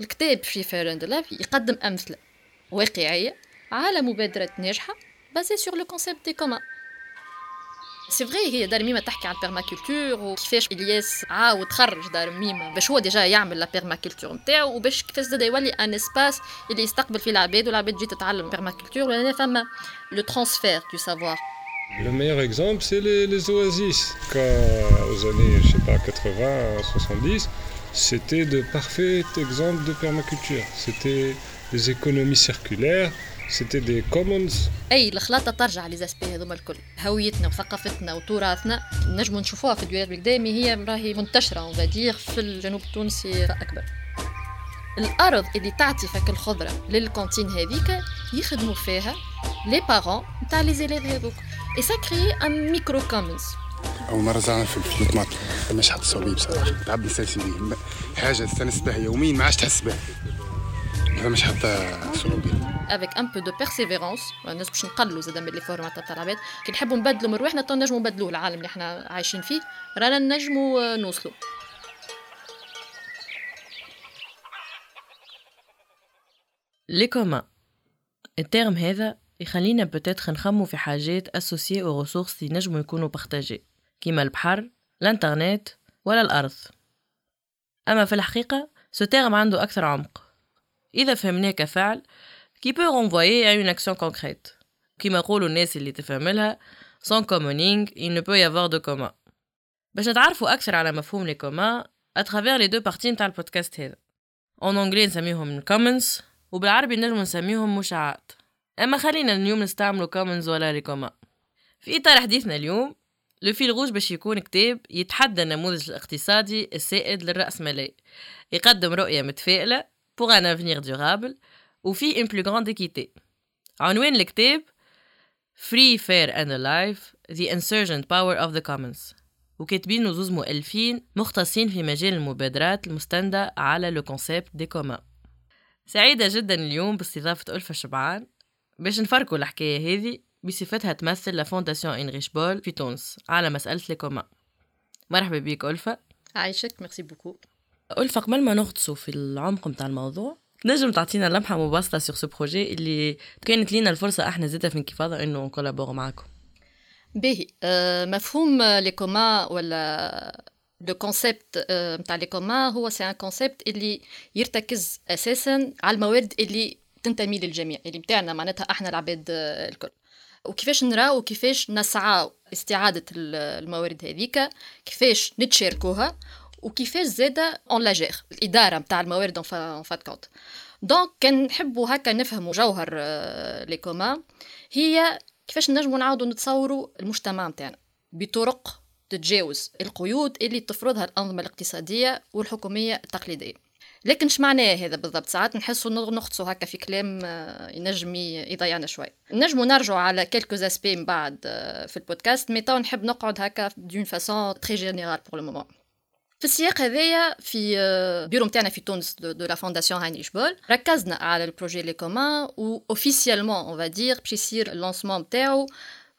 الكتاب Free, Fair and Alive يقدم أمثلة واقعية على مبادرات ناجحة basées sur le concept des communs c'est vrai هي دار ميمة تحكي عن permaculture وكيفاش إلياس عاود خرج دار ميمة باش هو déjà يعمل la permaculture نتاعو وباش كيفاش زاد يولي un espace اللي يستقبل فيه العباد والعباد تجي تتعلم permaculture لأن فما le transfert de savoir Le meilleur exemple, c'est les, les, oasis. Quand, aux années, je sais pas, 80, 70, c'était de parfaits exemples de permaculture. C'était des économies circulaires, سيتي دي كومونز أي الخلاطة ترجع لزاسبي هذوما الكل. هويتنا وثقافتنا وتراثنا. نجموا نشوفوها في الدولاب القدامي هي راهي منتشرة اون في الجنوب التونسي أكبر. الأرض اللي تعطي فك الخضرة للكونتين هذيك يخدموا فيها لي بارون نتاع لي زيليف هذوك. اي سا كري ان ميكرو كومونز أول مرة زعما في الطماط مش حط صوبي بصراحة. تعب ساسي حاجة استانس بها يوميا ما عادش تحس بها. مش حتى صوبي افيك ان بو دو بيرسيفيرونس الناس باش نقلوا زاد من لي فورمات تاع العباد. كي نحبوا نبدلوا من روحنا تو نجموا نبدلوه العالم اللي إحنا عايشين فيه. رانا نجموا نوصلوا. les communs ال terme هذا يخلينا peut-être نخمو في حاجات associées aux ressources اللي نجمو يكونوا partagées كيما البحر الانترنت ولا الأرض أما في الحقيقة ce terme عنده أكثر عمق إذا فهمناه كفعل qui peut renvoyer à une action concrète. كما يقولوا الناس اللي تفهملها sans commoning il ne peut y avoir de commun. باش نتعرفوا أكثر على مفهوم les communs travers les deux parties نتاع البودكاست هذا. En anglais نسميهم commons وبالعربي نجم نسميهم مشاعات. أما خلينا اليوم نستعملوا commons ولا les communs. في إطار حديثنا اليوم le fil rouge باش يكون كتاب يتحدى النموذج الاقتصادي السائد للرأسمالية يقدم رؤية متفائلة pour un avenir durable وفي une plus grande équité. عنوان الكتاب Free, Fair and Alive The Insurgent Power of the Commons. وكاتبين زوز مؤلفين مختصين في مجال المبادرات المستندة على le concept des communs سعيدة جدا اليوم باستضافة ألفة شبعان. باش نفركوا الحكاية هذه بصفتها تمثل la fondation Heinrich Böll في تونس. على مسألة les communs مرحبا بيك ألفة عايشك merci beaucoup. ألفة قبل ما نغطسوا في العمق متاع الموضوع نجم تعطينا لمحة مبسطة sur ce projet اللي كانت لينا الفرصة أحنا زادا في إنكفاضة إنه ن collabore معاكم. باهي. آه مفهوم les communs ولا le concept نتاع les communs هو c'est un concept اللي يرتكز أساسا على الموارد اللي تنتمي للجميع اللي بتاعنا معناتها إحنا العباد الكل. وكيفاش نراو وكيفاش نسعى استعادة الموارد هذيك كيفاش نتشاركوها وكيفاش زاده on la gère الإدارة نتاع الموارد en fin de compte donc كان نحبوا هكا نفهموا جوهر les communs هي كيفاش نجموا نعاودوا نتصوروا المجتمع نتاعنا بطرق تتجاوز القيود اللي تفرضها الأنظمة الاقتصادية والحكومية التقليدية. لكن اش معناه هذا بالضبط؟ ساعات نحسوا نغطسوا هكا في كلام ينجم يضيعنا شوي. نجموا نرجعوا على quelques aspects من بعد في البودكاست mais توا نحب نقعد هكا d'une façon très générale pour le في السياق هذايا في بيرو نتاعنا في تونس de la fondation Heinrich Böll ركزنا على ال projet les communs و officiellement on va dire باش يصير ال lancement نتاعو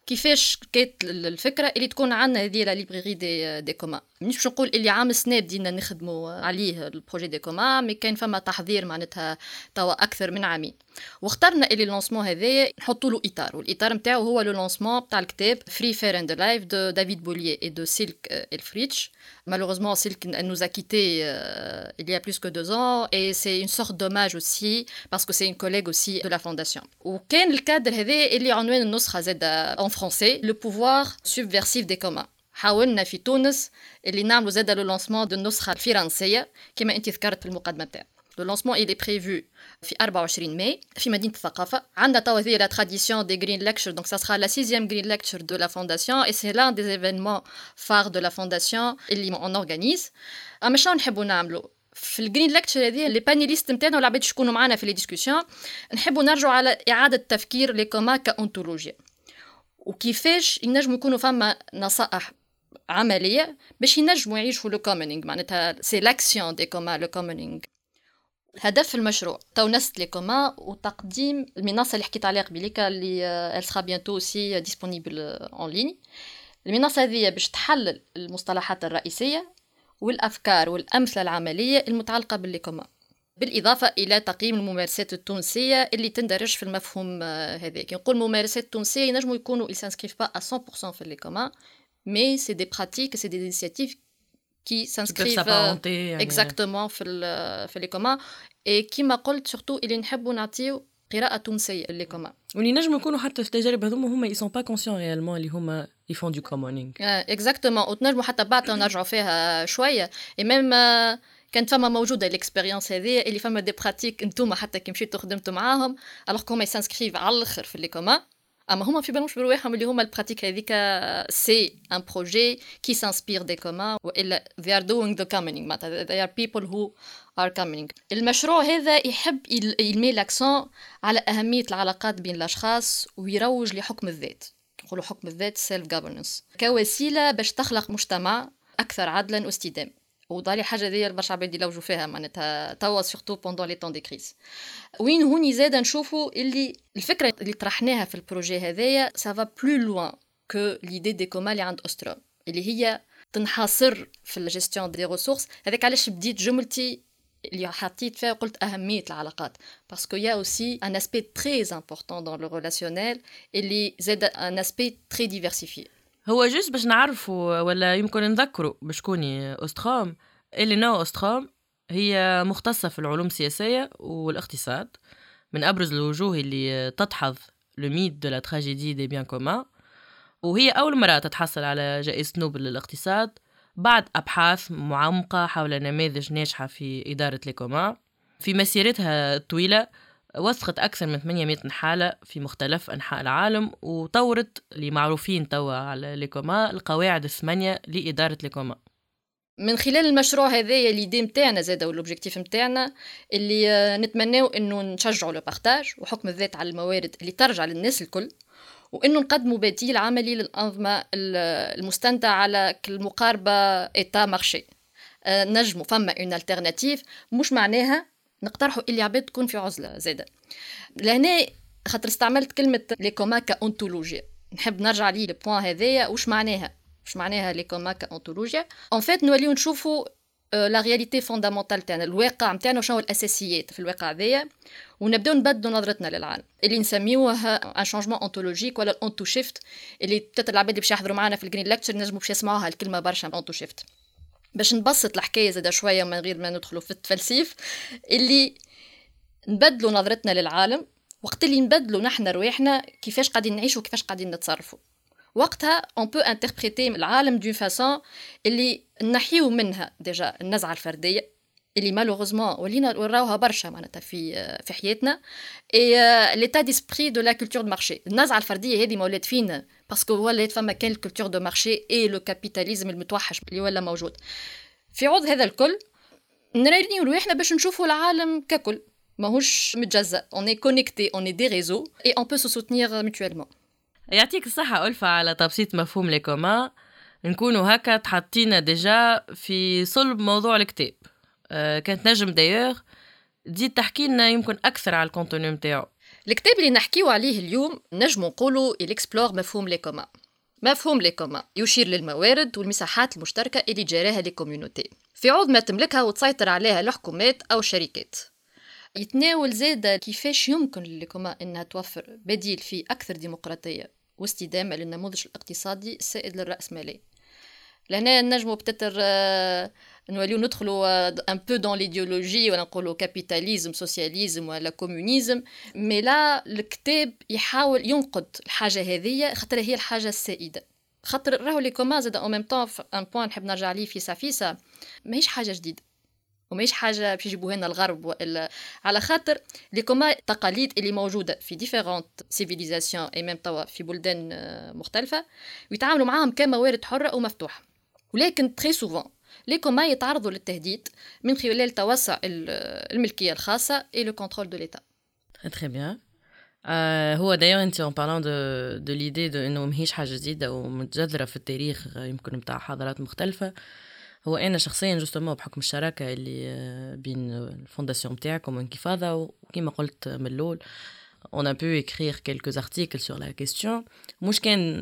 كيفاش كانت الفكرة اللي تكون عندنا هذه la librairie des des communs مش باش نقول اللي عام السنة بدينا نخدموا عليه ال projet des communs mais كاين فما تحضير معناتها توا أكثر من عامين واخترنا اللي ال lancement هذايا نحطوا له إطار والإطار نتاعو هو le lancement تاع الكتاب Free, Fair and Alive de David Bollier et de Silke Helfrich Malheureusement, Silke nous a quittés euh, il y a plus que deux ans et c'est une sorte d'hommage aussi parce que c'est une collègue aussi de la fondation. وكان الكادر هذا اللي عنوان النسخة زاد en français le pouvoir subversif des communs. حاولنا في تونس اللي نعملوا زاد le lancement de النسخة الفرنسية كما انت ذكرت في المقدمة بتاعك. le lancement est prévu في 24 ماي في مدينة الثقافة. عندنا توا هذه la tradition des Green Lecture donc ça sera la sixième Green Lecture de la fondation et c'est l'un des événements phares de la fondation اللي on organise أما شنو نحبوا نعملوا؟ في ال Green Lecture هذه les panélistes نتاعنا والعباد يكونوا معنا في les discussions نحبوا نرجعوا على إعادة تفكير les communs كاونتولوجيا وكيفاش ينجموا يكونوا فما نصائح عملية باش ينجموا يعيشوا le commoning معناتها c'est l'action des communs le commoning هدف المشروع. تونست لي كوما وتقديم المنصة اللي حكيت عليها قبيليك اللي elle sera bientôt aussi disponible en ligne المنصة هذه باش تحلل المصطلحات الرئيسية والأفكار والأمثلة العملية المتعلقة ب les communs بالإضافة إلى تقييم الممارسات التونسية اللي تندرج في المفهوم هذا كي نقول ممارسات تونسية ينجموا يكونوا pas à 100% في les communs. Mais c'est des pratiques c'est des initiatives qui s'inscrivent exactement في في les communs. Et كيما قلت surtout اللي نحبوا نعطيو قراءة تونسية ل les communs واللي نجموا يكونوا حتى في التجارب هذوما هما ils sont pas conscients réellement اللي هما ils font du commoning exactement وتنجموا حتى بعد نرجعوا فيها شوية et même كانت فما موجوده ال expérience هذه اللي فما des pratiques انتوما حتى كي مشيتوا خدمتوا معاهم alors comme ils s'inscrivent على الآخر في les communs اما هما في بالهمش برواحهم اللي هما ال pratiques هذيك c'est un projet qui s'inspire des communs والا they are doing the commoning معناتها they are people who are commoning. المشروع هذا يحب il met l'accent على أهمية العلاقات بين الأشخاص ويروج لحكم الذات نقولوا حكم الذات self governance كوسيلة باش تخلق مجتمع أكثر عدلا واستدامة voilà حاجة دي برشا عباد يلوجوا فيها معناتها توا surtout pendant les temps de crise وين هوني زاد نشوفوا اللي الفكرة اللي طرحناها في ال projet هذايا ça va plus loin que l'idée des communs اللي عند Ostrom اللي هي تنحصر في ال gestion des ressources هذاك علاش بديت جملتي اللي حطيت فيها قلت أهمية العلاقات. parce que y a aussi un aspect très important dans le relationnel اللي زاد un aspect très diversifié هو juste باش نعرفوا ولا يمكن نذكروا بشكون هي؟ Ostrom Elinor Ostrom هي مختصة في العلوم السياسية والاقتصاد من أبرز الوجوه اللي تدحض le mythe de la tragédie des biens communs وهي أول مرا تتحصل على جائزة نوبل للاقتصاد بعد أبحاث معمقة حول نماذج ناجحة في إدارة ليكوما في مسيرتها الطويلة وثقت أكثر من 800 حالة في مختلف أنحاء العالم وطورت اللي معروفين توا على ليكوما القواعد الثمانية لإدارة ليكوما. من خلال المشروع هذايا l'idée نتاعنا زادا وال objectif نتاعنا اللي نتمناو إنه نشجعوا le partage وحكم الذات على الموارد اللي ترجع للناس الكل وإنه نقدموا بديل عملي للأنظمة المستندة على المقاربه État marché آه، نجموا فما une alternative مش معناها نقترحوا اللي عباد تكون في عزلة زاده لهنا خاطر استعملت كلمة les communs كاونتولوجيا نحب نرجع لل point هذايا وش معناها؟ وش معناها les communs كاونتولوجيا en fait نوليو نشوفوا la réalité fondamentale تاعنا الواقع نتاعنا وشنو الأساسيات في الواقع هذايا. ونبداو نبدلوا نظرتنا للعالم. اللي نسميوه un changement ontologique ولا ال onto shift اللي تت العباد اللي باش يحضروا معنا في ال Green Lecture نجموا باش يسمعوها الكلمة برشا onto shift باش نبسط الحكاية زاده شوية من غير ما ندخلوا في التفلسيف اللي نبدلوا نظرتنا للعالم وقت اللي نبدلوا نحن رواحنا كيفاش قاعدين نعيشوا وكيفاش قاعدين نتصرفوا. وقتها on peut interpréter العالم d'une façon اللي نحيو منها déjà النزعة الفردية اللي malheureusement ولينا نراوها برشا معناتها في في حياتنا et l'état d'esprit de la culture de marché النزعة الفردية هذه مولات فينا parce que ولات فما كان ال culture de marché et le capitalisme المتوحش اللي ولا موجود في عوض هذا الكل نرينيو رواحنا باش نشوفوا العالم ككل ماهوش متجزأ on est connectés, on est des réseaux et on peut se soutenir mutuellement يعطيك الصحة ألفة على تبسيط مفهوم les communs نكونوا هكا تحطينا déjà في صلب موضوع الكتاب. أه كانت نجم دايوغ تزيد تحكي لنا يمكن أكثر على ال contenu نتاعو. الكتاب اللي نحكيو عليه اليوم نجم نقولوا il explore مفهوم les communs. مفهوم les communs يشير للموارد والمساحات المشتركة اللي جاراها لي في عوض ما تملكها وتسيطر عليها الحكومات أو الشركات. يتناول زاد كيفاش يمكن les communs إنها توفر بديل فيه أكثر ديمقراطية واستدامة للنموذج الاقتصادي السائد للرأسمالية. لهنا نجمو peut-être آه، نوليو ندخلوا un peu dans l'idéologie ولا نقولوا capitalisme socialisme ولا communisme mais لا الكتاب يحاول ينقد الحاجة هذه خاطر هي الحاجة السائده خاطر راهو les communs زاد au même temps un point نحب نرجع ليه فيسا فيسا ماهيش حاجة جديده وماهيش حاجة باش يجيبوها لنا الغرب والا على خاطر les communs تقاليد اللي موجوده في différentes civilisations et même توا في بلدان مختلفه ويتعاملوا معاهم كموارد حره ومفتوحه ولكن très souvent les communs يتعرضوا للتهديد من خلال توسع الملكية الخاصة et le contrôle de l'État très bien هو d'ailleurs انت en parlant de de l'idée de انه ماهيش حاجة جديدة ومتجذرة في التاريخ يمكن نتاع حضارات مختلفة. هو أنا شخصيا justement بحكم الشراكة اللي آه، بين ال fondation نتاعكم وانكفاضه وكما قلت من الأول on a pu écrire quelques articles sur la question. Moi,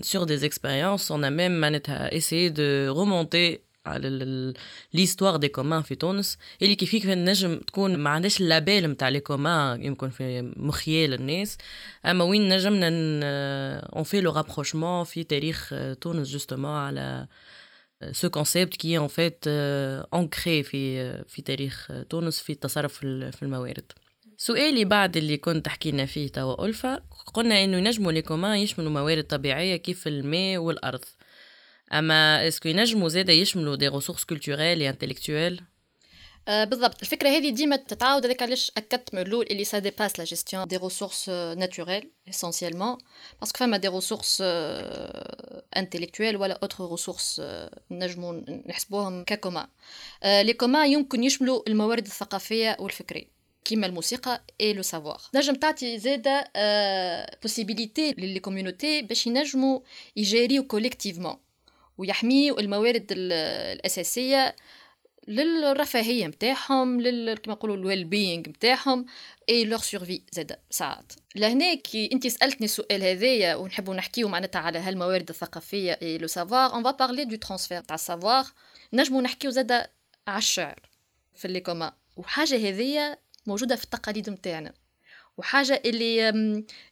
sur des expériences, on a même essayé de remonter على l'histoire des communs في تونس اللي كيف كيف نجم تكون ما عندهاش ال label نتاع les يمكن في مخيال الناس. أما وين نجمنا on fait le rapprochement في تاريخ تونس justement على ce concept qui en fait est ancré في في تاريخ تونس في التصرف في الموارد. سؤالي بعد اللي كنت حكينا فيه توا ألفا قلنا إنه ينجموا les communs يشملوا موارد طبيعية كيف الماء والأرض. أما est-ce que ينجموا زاده يشملوا des ressources culturelles et intellectuelles آه بالضبط. الفكرة هذه ديما تتعاود هذاك علاش أكدت من الأول اللي ça dépasse la gestion des ressources naturelles essentiellement parce que فما des ressources intellectuelles ولا autres ressources نجموا نحسبوهم ك communs آه les communs يمكن يشملوا الموارد الثقافية والفكرية كيما الموسيقى et le savoir نجم تعطي زاده possibilité لل les communautés باش ينجموا يجاريو collectivement ويحميوا الموارد الأساسية للرفاهية نتاعهم لل كما نقولوا ال well-being نتاعهم et leur survie زاد ساعات. لهنا كي انت سألتني السؤال هذايا ونحبوا نحكيو معناتها على هالموارد الثقافية et le savoir on va parler de transfert تاع ال savoir نجموا نحكيو زاد على الشعر في ال les communs. وحاجة هذيا موجودة في التقاليد نتاعنا وحاجة اللي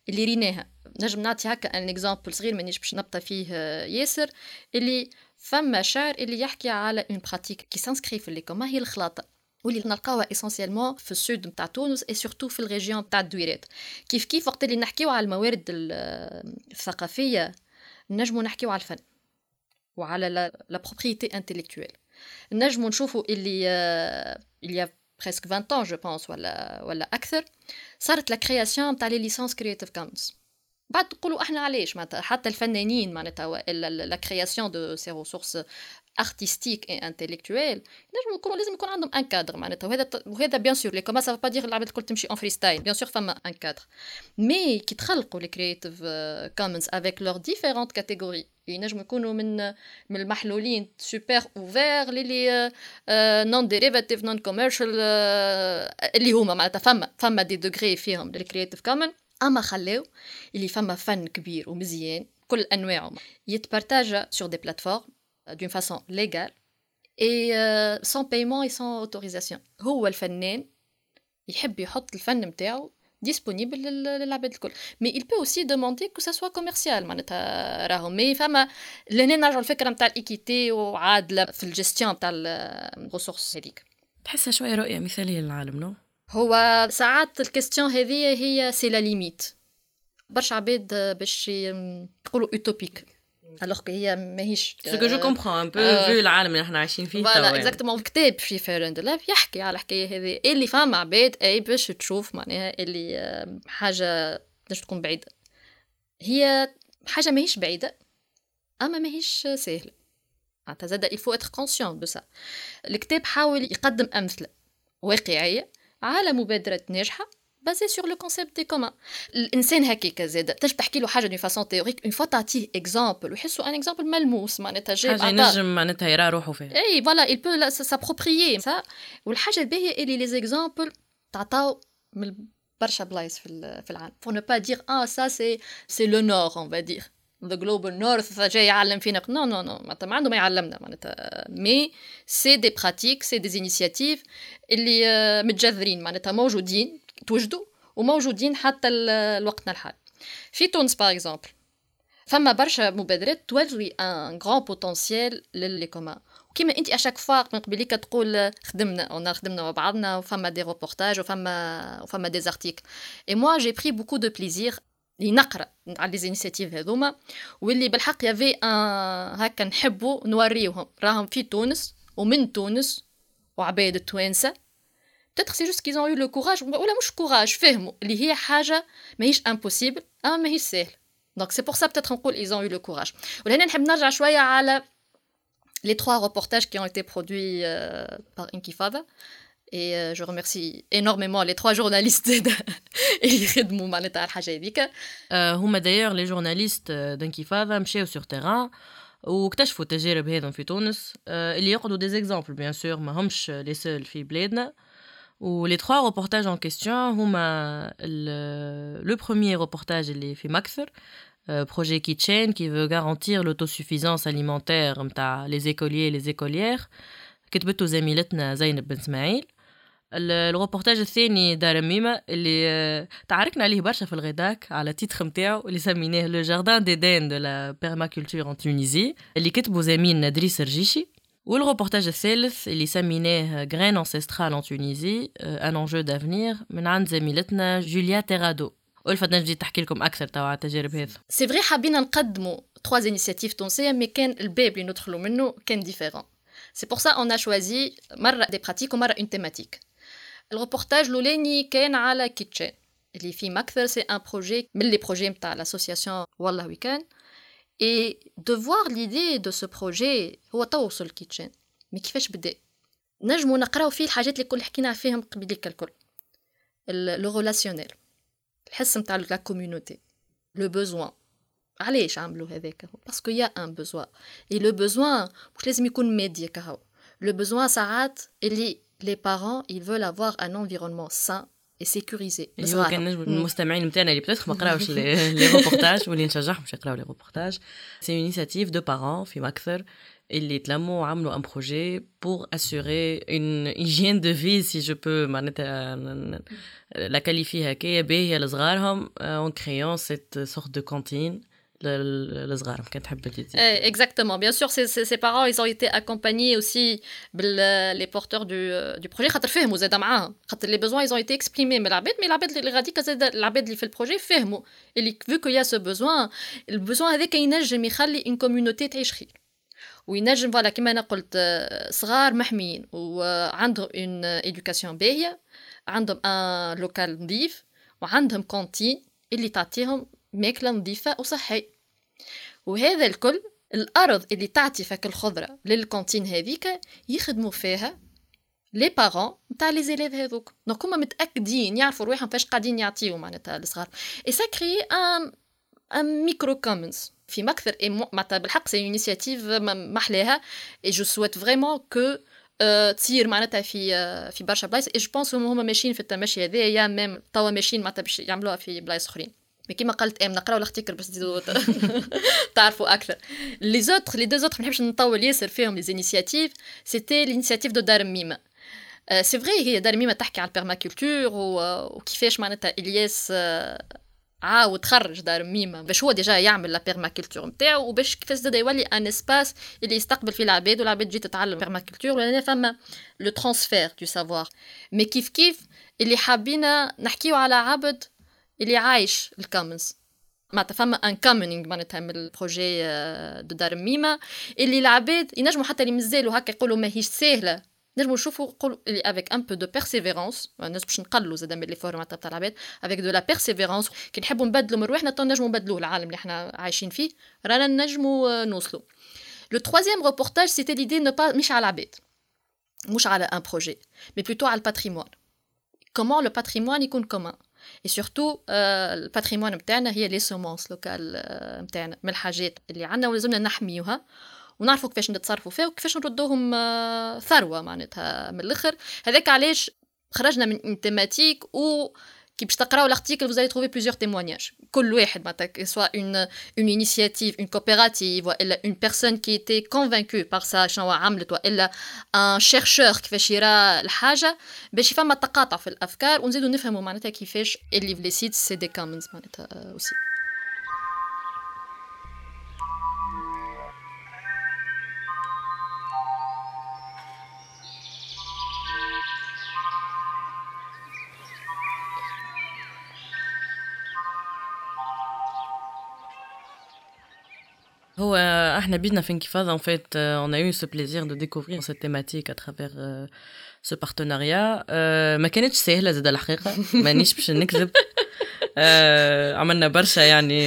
اللي ريناها. نجم نعطي هكا un exemple صغير مانيش باش نبطى فيه ياسر اللي فما شعر اللي يحكي على une pratique qui s'inscrit في اللي هي الخلاطة؟ واللي نلقاوها essentiellement في ال sud نتاع تونس et surtout في ال région نتاع الدويرات. كيف كيف وقت اللي نحكيو على الموارد الثقافية نجمو نحكيو على الفن وعلى la propriété intellectuelle نجمو نشوفوا اللي اللي presque 20 ans je pense ولا ولا أكثر صارت la création تاع les licences Creative Commons بعد تقولوا إحنا علاش؟ معناتها حتى الفنانين معناتها la création de ces ressources artistiques et intellectuelles نجم يكونوا لازم يكون عندهم un cadre معناتها. وهذا وهذا bien sûr les communs ça veut pas dire العباد الكل تمشي en freestyle bien sûr فما un cadre mais كي تخلقوا les Creative Commons avec leurs différentes catégories ينجموا يكونوا من من المحلولين super ouverts لل les non-derivative non-commercial اللي هما معناتها فما فما des degrés فيهم لل Creative Commons أما خلاو اللي فما فن كبير ومزيان كل أنواعه. يتبارتاجا sur des plateformes d'une façon légale et sans paiement et sans autorisation هو الفنان يحب يحط الفن نتاعو disponible للعباد الكل. mais il peut aussi demander que ça soit commercial معناتها راهو mais فما لهنا نرجعوا الفكرة نتاع ال équité وعادلة في الجستيون نتاع ال ressources هذيك. تحسها شوية رؤية مثالية للعالم non هو ساعات ال question هذه هي c'est la limite. برشا عباد باش يقولوا utopique alors هي ماهيش ce que je comprends un peu فيو العالم اللي إحنا عايشين فيه فوالا اكزاكتومون الكتاب في فيرند لاف يحكي على الحكاية هذه اللي فما عباد أي باش تشوف معناها اللي حاجة باش تكون بعيدة. هي حاجة ماهيش بعيدة أما ماهيش سهلة. معناتها زاد الفو اتر كونسيون دو سا الكتاب حاول يقدم أمثلة واقعية. على مبادرات ناجحة بازي سور لو كونسيبت دي كومان الإنسان هكاك زاد تنجم تحكي له حاجة دون فاسون تيوريك اون فوا تعطيه اكزامبل ويحسوا ان اكزامبل ملموس معناتها جاي حاجة ينجم معناتها يرى روحه فيها. et voilà il peut s'approprier ça. والحاجة الباهية اللي les exemples تعطاو من برشا بلايص في في العالم. Pour ne pas dire ah ça c'est c'est le nord on va dire. the Global North جاي يعلم فينا non non non معناتها ما عنده ما يعلمنا معناتها mais c'est des pratiques c'est des initiatives اللي متجذرين معناتها موجودين توجدوا وموجودين حتى لوقتنا الحالي في تونس par exemple فما برشا مبادرات توري un grand potentiel ل les communs كيما انت à chaque fois من قبليك تقول خدمنا اون خدمنا مع بعضنا وفما des reportages وفما وفما des articles et moi j'ai pris beaucoup de plaisir اللي نقرا على les initiatives هذوما واللي بالحق y avait un هكا نحبوا نوريوهم. راهم في تونس ومن تونس وعباد التوانسة. C'est juste qu'ils ont eu le courage ولا مش courage فهموا. اللي هي حاجة ماهيش impossible اما ماهيش سهل. donc c'est pour ça peut-être نقول ont eu le courage. ولهنا نحب نرجع شوية على les trois reportages qui ont été produits euh, par Inkyfada et euh, je remercie énormément les trois journalistes اللي خدموا معناتها الحاجة هذيك هما d'ailleurs les journalistes d'Inkyfada مشاو sur terrain واكتشفوا التجارب هذم في تونس اللي يقعدوا des exemples bien sûr ما همش les seuls في بلادنا les trois reportages en question هما le premier reportage اللي في مكثر projet Kitchen qui veut garantir l'autosuffisance alimentaire les écoliers et les écolières. كتبته زميلتنا زينب بن اسماعيل الروبورتاج الثاني دار ميمة اللي تعاركنا عليه برشا في ال rédac على titre متاعو اللي سميناه le jardin d'Éden de la permaculture en Tunisie اللي كتبه زميلنا دريس رجيشي والروبورتاج الثالث اللي سميناه graines ancestrales en Tunisie un enjeu d'avenir من عند زميلتنا جوليا تيرادو. ألفت نجي تحكي لكم أكثر توا على التجارب هذه. c'est vrai حابين نقدموا trois initiatives تونسية mais كان الباب اللي ندخلوا منه كان différent c'est pour ça on a choisi مرة des pratiques ومرة une thématique ال reportage الاولاني كان على Kitchen اللي في مكثر c'est un projet من les projets نتاع l'association Wallah We Can et de voir l'idée de ce projet هو تو وصل Kitchen mais كيفاش بدا نجمو نقراو فيه الحاجات اللي كل حكينا فيهم قبيليك الكل le relationnel الحس نتاع la community le besoin علاش عملوا هذاك parce qu'il y a un besoin et le besoin مش لازم يكون مادي كهو le besoin ساعات اللي les parents ils veulent avoir un environnement sain et sécurisé. اللي هو كان نجم المستمعين نتاعنا اللي peut-être ما قراوش les reportages واللي نشجعهم باش يقراو les reportages c'est une initiative de parents في مكثر اللي تلموا وعملوا un projet pour assurer une hygiène de vie si je peux معناتها la qualité هكايا باهيه لصغارهم en créant cette sorte de cantine الصغار كان تحب bien sûr ces, ces, ces parents ils ont été accompagnés aussi les porteurs du, du projet. خاطر فهموا زاد معاهم خاطر les besoins ils ont été exprimés. من العباد mais العباد اللي غاديك زاد العباد اللي في ال projet فهموا اللي vu qu'il y a ce besoin ال besoin هذاك ينجم يخلي une communauté تعيش خير وينجم voilà كما أنا قلت صغار محميين وعندهم une éducation باهيه عندهم un local نظيف وعندهم cantine اللي تعطيهم ماكله نظيفه وصحيه وهذا الكل الأرض اللي تعطي فك الخضرة لل cantine هذيك يخدموا فيها les parents نتاع les élèves هذوك. donc هما متأكدين يعرفوا رواحهم فاش قاعدين يعطيو معناتها الصغار et ça crée un un micro commons في مكثر اي معناتها بالحق cette initiative محلاها. et je souhaite vraiment que تصير معناتها في في برشا بلايص. et je pense هما ماشيين في التمشي هذايا même توا ماشيين معناتها باش يعملوها في بلايص أخرين. كيما قلت إيه نقراو ال article باش تزيدوا تعرفوا أكثر. les autres les deux autres ما نحبش نطول ياسر فيهم les initiatives c'était l'initiative de دار ميمه c'est vrai هي دار ميمه تحكي على ال permaculture وكيفاش معناتها إلياس عاود خرج دار ميمه باش هو déjà يعمل la permaculture نتاعو وباش كيفاش زاد يولي un espace اللي يستقبل فيه العباد والعباد تجي تتعلم permaculture ولا فما le transfert de savoir mais كيف كيف اللي حابين نحكيو على عبد اللي عايش ال commons معناتها فما un commoning معناتها من ال projet de دار ميمة. اللي العباد ينجموا حتى اللي مازالوا هكا يقولوا ماهيش سهله نجموا نشوفوا نقولوا اللي avec un peu de persévérance الناس باش نقلوا زاد من les formes تاع العباد avec de la persévérance كي نحبوا نبدلوا من روحنا تو نجموا نبدلوه العالم اللي إحنا عايشين فيه. رانا نجموا نوصلوا. le troisième reportage c'était l'idée non pas مش على العباد. مش على un projet mais plutôt على ال patrimoine comment le patrimoine يكون commun et surtout ال patrimoine نتاعنا هي les semences locales نتاعنا من الحاجات اللي عندنا ولازمنا نحميوها. ونعرفوا كيفاش نتصرفوا فيها وكيفاش نردوهم ثروة معناتها من الآخر. هذاك علاش خرجنا من thématique و qui باش تقراو l'article vous allez trouver plusieurs témoignages كل واحد معناتها soit une une initiative une coopérative والا une personne qui était convaincue par ça شنو عملت والا un chercheur كيفاش يرى الحاجه باش فما تقاطع في الافكار ونزيدو نفهموا معناتها كيفاش اللي في لي سيت سي دي كومنز معناتها aussi احنا بيدنا في انكفاض en fait euh, on a eu ce plaisir de découvrir cette thématique à travers euh, ce partenariat euh, ما كانتش سهله زاد الحقيقه مانيش باش نكذب عملنا برشا يعني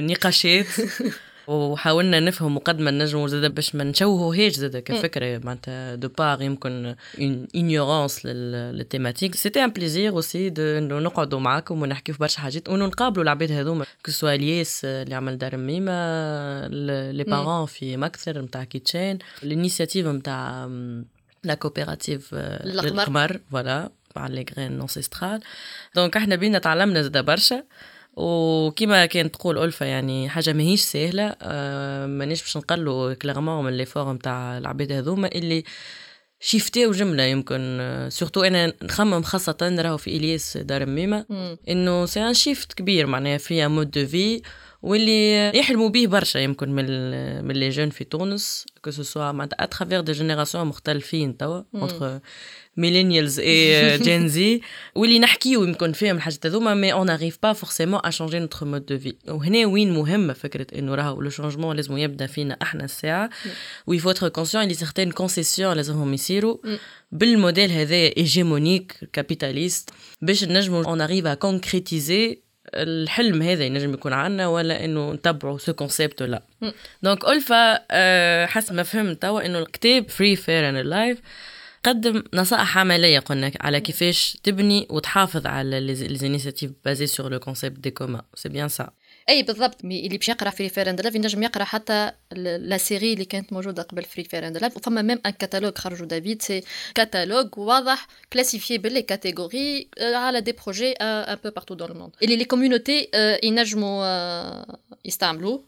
نقاشات وحاولنا نفهم مقدما نجمو زاد باش ما نشوهوهاش زاد كفكرة. معناتها دو بار يمكن اون للتيماتيك. سيتي ان بليزير اوسي انه نقعدوا معاكم ونحكيو في برشا حاجات. ونقابلوا العباد هذوما. كسوا الياس اللي عمل دار ميمة لي بارون في مكثر نتاع كيتشين الانيسياتيف نتاع لا كوبيراتيف للقمر فوالا على لي غرين انسيسترال دونك إحنا بينا تعلمنا زاد برشا. وكما كانت تقول ألفا يعني حاجة ماهيش سهلة آه مانيش باش نقلوا كلارمون من لي فورم تاع العباد هذوما اللي شيفتاو جملة يمكن سورتو أنا نخمم خاصة راهو في إلياس دار ميمه إنه سي ان شيفت كبير معناها فيها مود دو في واللي يحلموا به برشا يمكن من من لي جون في تونس كو سوا معناتها اترافير دي جينيراسيون مختلفين توا اونتر ميلينيالز اي جين زي واللي نحكيو يمكن فيهم الحاجات هذوما مي اون اريف با فورسيمون ا شونجي نوتر مود دو في وهنا وين مهمه فكرة إنه راهو لو شونجمون لازم يبدأ فينا إحنا الساعة. وي فو اتر كونسيون اللي سيغتين كونسيسيون لازمهم يصيروا. بالموديل هذا ايجيمونيك كابيتاليست باش نجمو اون اريف ا كونكريتيزي الحلم هذا ينجم يكون عنا ولا إنه نتبعوا سو كونسيبت ولا. دونك ألفا أه حسب ما فهمت توا إنه الكتاب فري فير ان لايف قدم نصائح عملية قلنا على كيفاش تبني وتحافظ على ليزينيسياتيف بازي سور لو كونسيبت دي كوما سي بيان سا أي بالضبط اللي باش يقرأ فري فير اند لاف ينجم يقرأ حتى لا سيري اللي كانت موجودة قبل فري فير اند لاف وفما ميم ان كاتالوج خرجوا دافيد سي كاتالوج واضح كلاسيفي باللي كاتيجوري على دي بروجي ان بو بارتو دون الموند اللي لي كوميونيتي ينجموا يستعملوه.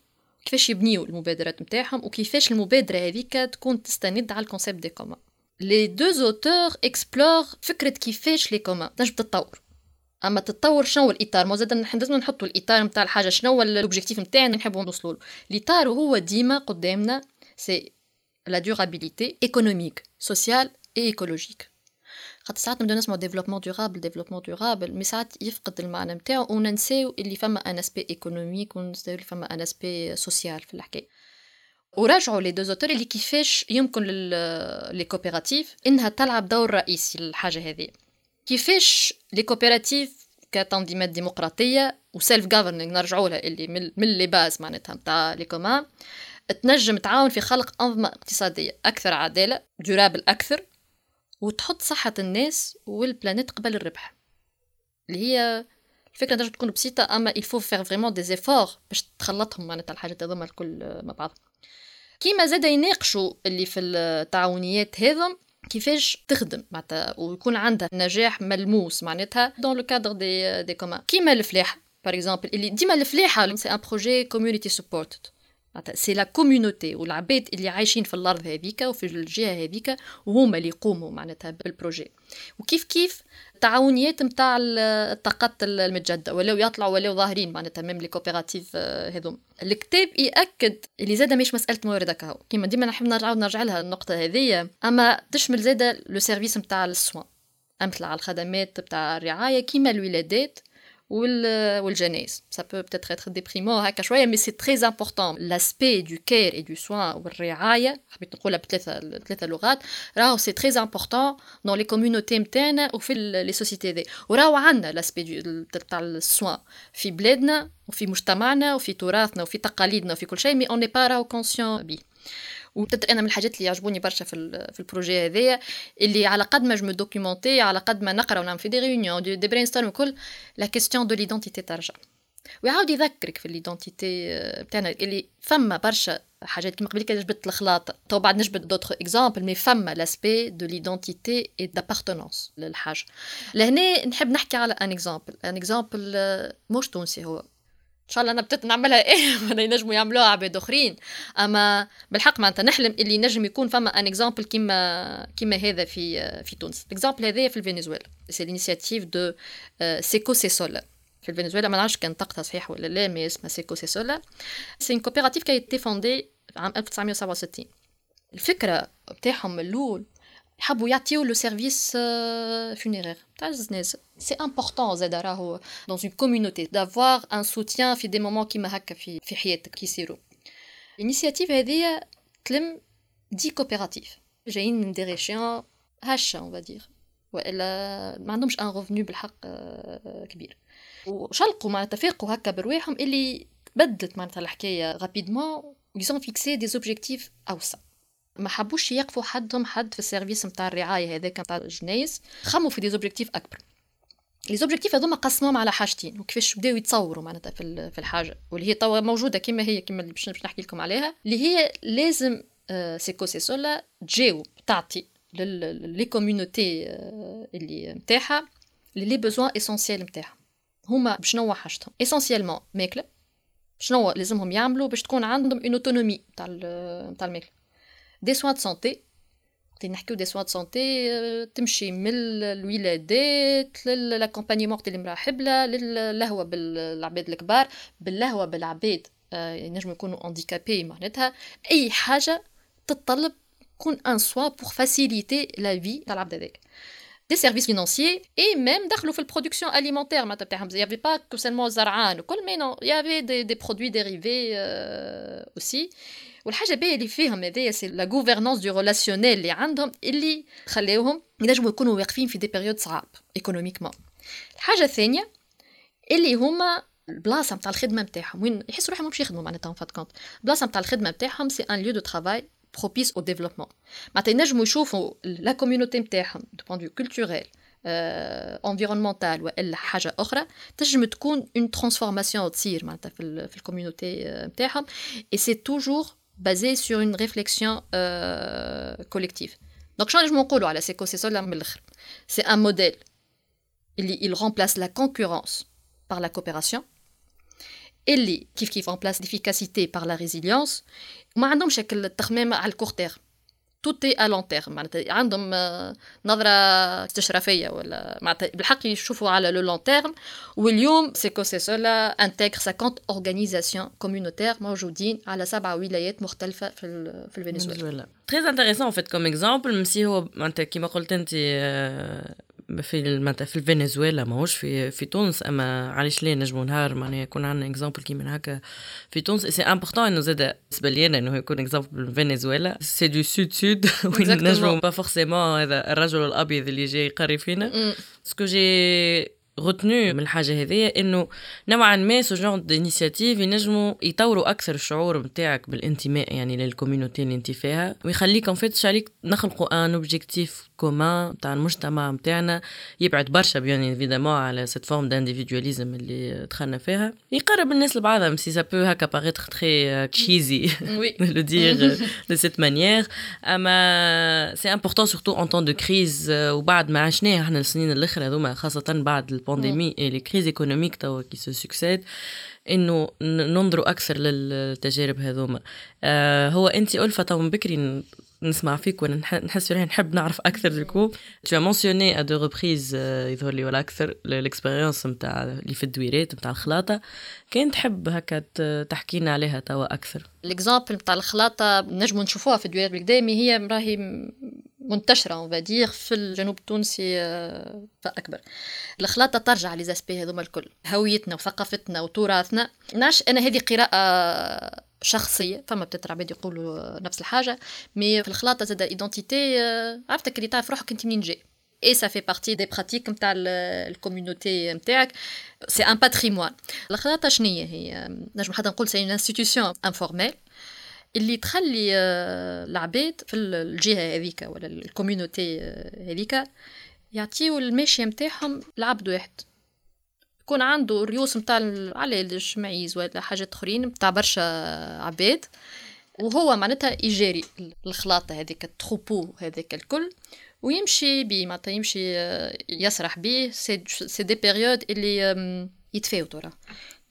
كيفاش يبنيو المبادرات نتاعهم؟ وكيفاش المبادرة هذيك تكون تستند على الكونسيبت دي كومان لي دو اوتور اكسبلور فكرة كيفاش لي كومان تنجم تتطور. أما تتطور شنو الإطار؟ ما زاد نحن لازم نحطوا الإطار نتاع الحاجة. شنو الاوبجيكتيف نتاعنا نحبوا نوصلوا له. الإطار هو ديما قدامنا سي لا دورابيليتي ايكونوميك سوسيال اي ايكولوجيك خاطر ساعات نبداو نسمعوا ديفلوبمون دورابل ديفلوبمون دورابل مي ساعات يفقد المعنى نتاعو وننساو اللي فما ان اسبي ايكونوميك وننساو اللي فما ان اسبي سوسيال في الحكاية. وراجعوا لي دوزوتور اللي كيفاش يمكن لي كوبيراتيف إنها تلعب دور رئيسي للحاجة هذه. كيفاش لي كوبيراتيف كتنظيمات ديمقراطيه وسيلف جوفرنينغ نرجعوا لها اللي من, لي باز معناتها نتاع لي كومان تنجم تعاون في خلق أنظمة اقتصادية أكثر عداله دورابل أكثر وتحط صحة الناس والبلانيت قبل الربح. اللي هي الفكرة تنجم تكون بسيطة أما الفو فيغ فريمون دي زيفور باش تخلطهم معناتها الحاجات هذوما الكل مع بعض. كيما زاد يناقشوا اللي في التعاونيات هذم كيفاش تخدم معناتها ويكون عندها نجاح ملموس معناتها دون لو كادر دي دي كومان كيما الفلاحة باغ اكزومبل اللي ديما الفلاحة سي ان بروجي كوميونيتي سبورتد سي لا كوميونيتي والعباد اللي عايشين في الأرض هذيك وفي الجهة هذيك وهما اللي يقوموا معناتها بالبروجي وكيف كيف التعاونيات نتاع الطاقات المتجددة ولاو يطلعوا ولاو ظاهرين معناتها ميم لي كوبيراتيف هذوم. الكتاب يأكد اللي زاده مش مسألة موارد كهو كيما ديما نحب نرجع نرجع لها النقطة هذه أما تشمل زاده لو سيرفيس نتاع السوان امثل على الخدمات نتاع الرعاية كيما الولادات والجناز ça peut peut-être être déprimant هكا شوية mais c'est très important. L'aspect du care et du soin والرعايه حبيت نقولها بثلاثه ثلاثة لغات راهو سي تري امبورطون دون لي كوميونيتي نتاعنا وفي لي سوسيتي دي وراهو عندنا لاسبي تاع السوان في بلادنا وفي مجتمعنا وفي تراثنا وفي تقاليدنا وفي كل شيء مي اون ني با راهو كونسيون بيه وبتت أنا من الحاجات اللي يعجبوني برشا في في البروجي هذايا اللي على قد ما جو دوكيومونتي على قد ما نقرأ ونعمل في دي ريونيون دي, برين ستورم وكل لا كيستيون دو ليدونتيتي ترجع. ويعاود يذكرك في ليدونتيتي بتاعنا اللي فما برشا حاجات كيما قبل كده جبت الخلاط تو بعد نجبد دوتر اكزامبل مي فما لاسبي دو ليدونتيتي اي دابارتونونس للحاجة. لهنا نحب نحكي على ان اكزامبل ان اكزامبل مش تونسي هو. إن شاء الله أنا بديت نعملها. إيه ما ينجموا يعملوها عباد آخرين. أما بالحق معناتها نحلم اللي نجم يكون فما ان اكزامبل كيما كيما هذا في في تونس. الاكزامبل هذايا في الفنزويلا. سي لينيسياتيف دو سيكو سيسولا في الفنزويلا ما نعرفش كان طاقتها صحيح ولا لا مي اسمها سيكو سيسولا سي ان كوبيراتيف كي تي فوندي عام 1967 الفكرة بتاعهم الأول يحبوا يعطيو لو سيرفيس فونيرير تاع الجنازه سي امبورطون زاد راهو دون اون كوميونيتي دافوار ان سوتيان في دي مومون كيما هكا في في حياتك كيصيروا الانيسياتيف هذه تلم دي كوبيراتيف جايين من دي ريشيون هشه اون فادير والا ما عندهمش ان ريفوني بالحق كبير وشلقوا معناتها فاقوا هكا برواحهم اللي بدلت معناتها الحكاية رابيدمون ويزون فيكسي دي زوبجيكتيف اوسع ما حبوش يقفوا حدهم حد في السيرفيس نتاع الرعاية هذاك نتاع الجنايز خموا في دي زوبجيكتيف أكبر. لي زوبجيكتيف هذوما قسموهم على حاجتين وكيفاش بداو يتصوروا معناتها في في الحاجة. واللي هي توا موجودة كما هي كما اللي باش نحكي لكم عليها اللي هي لازم Cecosesola تجاوب تعطي les communautés اللي نتاعها les besoins essentiels نتاعها هما بشنو حاجتهم. essentiellement ماكلة شنو لازمهم يعملوا باش تكون عندهم une autonomie تاع تاع الماكلة. des soins de santé وقت نحكيو des soins de santé تمشي من الولادات لل accompagnement وقت اللي مراحب اللهوة بالعباد الكبار باللهوة بالعباد ينجموا يكونوا handicapés معناتها اي حاجة تتطلب تكون un soin pour faciliter la vie تاع العبد هذاك des services financiers et même dans la production alimentaire. Il n'y avait pas que seulement زرع, mais non, il y avait des, des produits dérivés euh, aussi. والحاجة باهيه اللي فيهم هذايا c'est la gouvernance du relationnel اللي عندهم اللي خلاوهم ينجموا يكونوا واقفين في des périodes صعاب économiquement الحاجة الثانية اللي هما البلاصة نتاع الخدمة نتاعهم وين يحسوا روحهم مش يخدموا معناتها vas te rendre compte البلاصة نتاع الخدمة نتاعهم c'est un lieu de travail propice au développement. معناتها ينجموا يشوفوا la communauté نتاعهم du point de vue culturel, environnemental والا حاجة أخرى تنجم تكون une transformation تصير معناتها في في ال communauté نتاعهم et c'est toujours basé sur une réflexion collective donc شنو نجمو نقولوا على Cecosesola من الآخر c'est un modèle اللي il remplace la concurrence par la coopération. اللي كيف كيف remplace l'efficacité par la résilience وما عندهمش شكل التخمام على ال court terme, tout est à long terme معناتها عندهم نظرة استشرافية ولا معناتها بالحق يشوفوا على le long terme واليوم Cecosesola intègre 50 organisations communautaires موجودين على سبع ولايات مختلفة في في الفنزويلا. très intéressant en fait comme exemple même هو معناتها كيما قلت انت في معناتها في الفنزويلا ماهوش في في تونس. أما علاش ليه نجمو نهار؟ معناها يكون عندنا exemple كيما هكا في تونس. c'est important إنه زاد بالنسبة لي إنه يكون exemple فنزويلا. c'est du sud-sud وين نجمو؟ pas forcément هذا الرجل الأبيض اللي جاي يقري فينا. ce que j'ai retenu من الحاجة هذيا إنه نوعا ما ce genre d'initiatives ينجموا يطوروا أكثر الشعور نتاعك بالانتماء يعني لل communauté اللي أنت فيها ويخليك en fait عليك نخلقوا un objectif commun تاع المجتمع نتاعنا يبعد برشا bien évidemment على cette forme d'individualisme اللي دخلنا فيها. يقرب الناس لبعضها c'est ça, ça peut هكا paraître très cheesy le dire de cette manière أما c'est important surtout en temps de crise وبعد ما عشناه إحنا السنين الاخرى هذوما خاصة بعد ال pandémie et les crises économiques توا qui se succèdent انه ننظروا أكثر للتجارب هذوما آه هو انت الفا تو بكري نسمع فيك وأنا نحس في نحب نعرف أكثر d'écouter. tu as mentionné à deux reprises يظهر لي ولا أكثر ال expérience نتاع اللي في الدويرات نتاع الخلاطة. كان تحب هكا تحكي لنا عليها توا أكثر؟ ال exemple نتاع الخلاطة نجموا نشوفوها في الدويرات بالقدامي هي راهي منتشرة اون في الجنوب التونسي أكبر. الخلاطة ترجع لزاسبي هذوما الكل. هويتنا وثقافتنا وتراثنا. ناش أنا هذه قراءة شخصية فما بتتر عباد يقولوا نفس الحاجة mais في الخلاطة زاد identité عرفتك اللي تعرف روحك أنت منين جاي. et ça fait partie des pratiques نتاع ال communauté نتاعك c'est un patrimoine الخلاطة شنية هي؟ نجم حتى نقول c'est une institution informelle اللي تخلي العباد في الجهة هذيك ولا ال communauté هذيك يعطيو الماشية نتاعهم لعبد واحد. يكون عنده روس نتاع علالش معيز ولا حاجات اخرين نتاع برشا عباد وهو معناتها يجاري الخلاطة هذيك ال troupeau هذاك الكل ويمشي بيه معناتها يمشي يسرح بيه. c'est des périodes اللي يتفاوتوا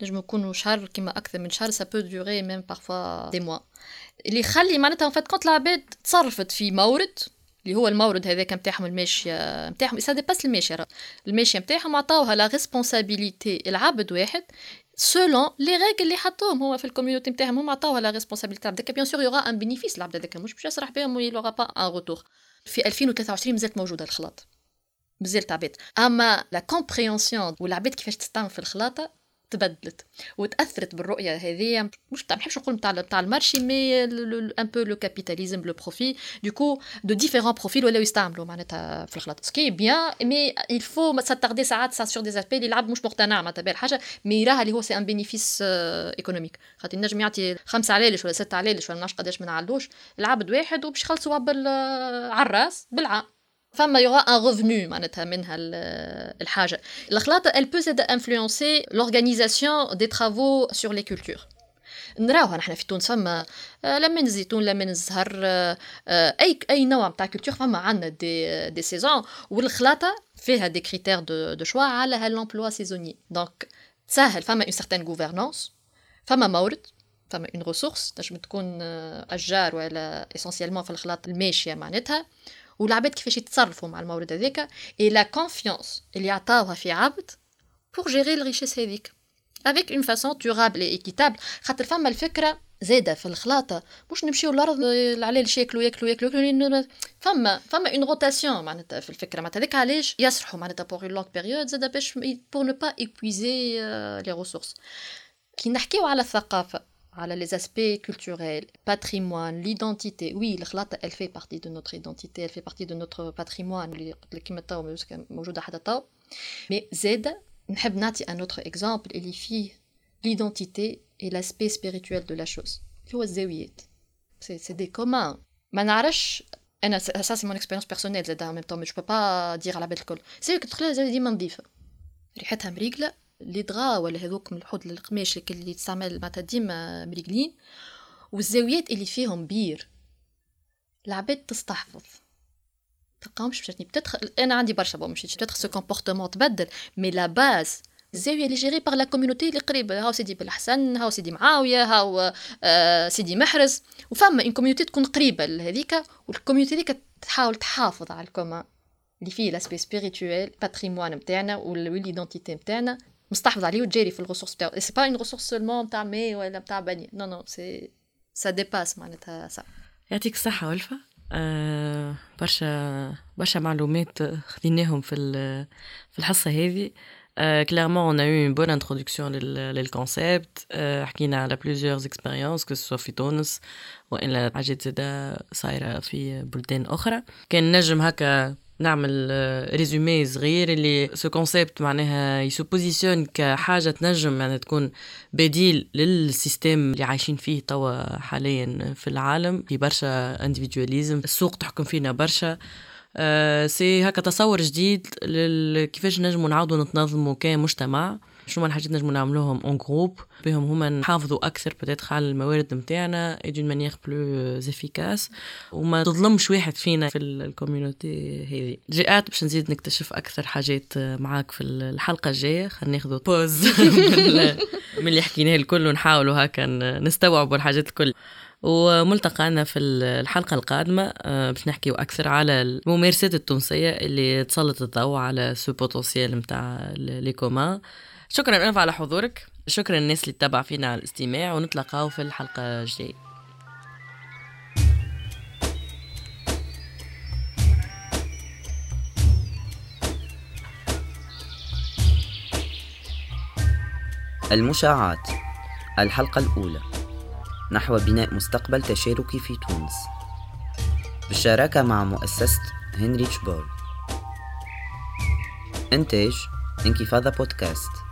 نجم يكونوا شهر كيما أكثر من شهر ça peut durer même parfois des mois اللي يخلي معناتها vas te rendre compte العباد تصرفت في مورد اللي هو المورد هذاك نتاعهم الماشية نتاعهم ça dépasse الماشيه الماشية نتاعهم عطاوها la responsabilité لعبد واحد سولون لي ريغل اللي حطوهم هو في الكوميونيتي نتاعهم هما عطاوها لا ريسبونسابيلتي هذاك بيان سور يوغا ان بينيفيس العبد هذاك مش باش يسرح بهم ويلوغا با ان روتور في 2023 مازالت موجودة الخلاط. مازالت عباد أما لا كومبريونسيون والعباد كيفاش تستعمل في الخلاطة تبدلت وتأثرت بالرؤية هذه. مش ما نحبش نقول نتاع نتاع المارشي مي ان بو لو كابيتاليزم لو بروفي دوكو دو ديفيرون بروفيل ولاو يستعملوا معناتها في الخلاط. سكي بيان مي il faut ما تاردي ساعات سا سور دي زاسبي اللي مش مقتنع معناتها بالحاجة مي يراها اللي هو سي ان بينيفيس ايكونوميك خاطر النجم يعطي خمسة علالش ولا ستة علالش ولا ما قداش من علوش لعبد واحد وباش يخلصوا على الراس بالعام. فما il y aura un revenu معناتها منها الحاجة. الخلاطه elle peut s'aider à influencer l'organisation des travaux sur les cultures. نراوها نحن في تونس فما آه، لمان الزيتون لمان الزهر آه، أي أي نوع نتاع culture فما عندنا des des saisons والخلاطه فيها des critères de de choix على هال emploi saisonnier donc تسهل. فما une certaine gouvernance فما مورد فما une ressource تنجم تكون أشجار ولا essentiellement في الخلاط الماشية معناتها. والعباد كيفاش يتصرفوا مع المورد هذاك et la confiance اللي عطاوها في عبد pour gérer ال richesse هذيك. avec une façon durable et équitable خاطر فما الفكرة زاده في الخلاطة. مش نمشيو الأرض العلال ياكلوا ياكلوا ياكلوا فما فما une rotation معناتها في الفكرة. معناتها هذاك علاش يسرحوا معناتها pour une longue période زاده باش بور نو با ايبويزي لي ريسورس كي نحكيو على الثقافة على les aspects culturels, patrimoine, l'identité. Oui, الخلاطة elle fait partie de notre identité, elle fait partie de notre patrimoine اللي قلت لك كيما تو موجودة حتى تو. مي زادة نحب نعطي un autre exemple اللي فيه l'identité et l'aspect spirituel de la chose. هو الزاويات. C'est c'est des communs. ما نعرفش انا ça c'est mon expérience personnelle زاد en même temps mais je peux pas dire على بالك الكل. سي تدخلها ديما نظيفة. ريحتها مريقلة لي دغا ولا هذوك من الحوض القماش اللي تستعمل معناتها ديما مريقلين والزاويات اللي فيهم بير. العباد تستحفظ. تلقاهمش مشاتني. بتدخل أنا عندي برشا بون مشيت. بتدخل سو كومبورتمون تبدل. مي لا باز الزاوية اللي جيري باغ لا كوميونيتي اللي قريبة. هاو سيدي بالحسن هاو سيدي معاوية هاو آه سيدي محرز. وفما اون كوميونيتي تكون قريبة لهذيك والكوميونيتي هذيك تحاول تحافظ على الكومان اللي فيه l'aspect spirituel patrimoine نتاعنا و l'identité نتاعنا مستحفظ عليه وتجيري في ال ressource بتاعو c'est pas une ressource seulement نتاع mais ولا نتاع بني non non c'est ça dépasse معناتها سا يعطيك الصحة ألفة آه برشا برشا معلومات خديناهم في في الحصة هذه. clairement on a eu une bonne introduction لل concept حكينا على plusieurs expériences que ce soit في تونس وإلا حاجات زاده صايرة في بلدان أخرى. كان نجم هكا نعمل résumé صغير اللي ce concept معناها se positionne كحاجة تنجم يعني تكون بديل لل système اللي عايشين فيه توا حاليا في العالم في برشا individualisme السوق تحكم فينا برشا. c'est هكا تصور جديد كيفاش نجموا نعاودوا نتنظموا كمجتمع. شنو الحاجات نجمو نعملوهم en groupe بهم هما نحافظوا أكثر peut-être على الموارد نتاعنا et d'une manière plus efficace وما تظلمش واحد فينا في ال communauté هذه. جاءت باش نزيد نكتشف أكثر حاجات معاك في الحلقة الجاية. خلينا ناخذ pause من اللي حكيناه الكل ونحاولوا هكا نستوعبوا الحاجات الكل. وملتقانا في الحلقة القادمة. آه، باش نحكيو أكثر على الممارسات التونسية اللي تسلط الضوء على ce potentiel متاع les communs شكرا ألفة على حضورك شكرا الناس اللي تتابع فينا على الاستماع ونتلقاو في الحلقة الجاية. المشاعات الحلقة الأولى. نحو بناء مستقبل تشاركي في تونس. بالشراكة مع مؤسسة هنريتش بول. إنتاج انكفاضة بودكاست.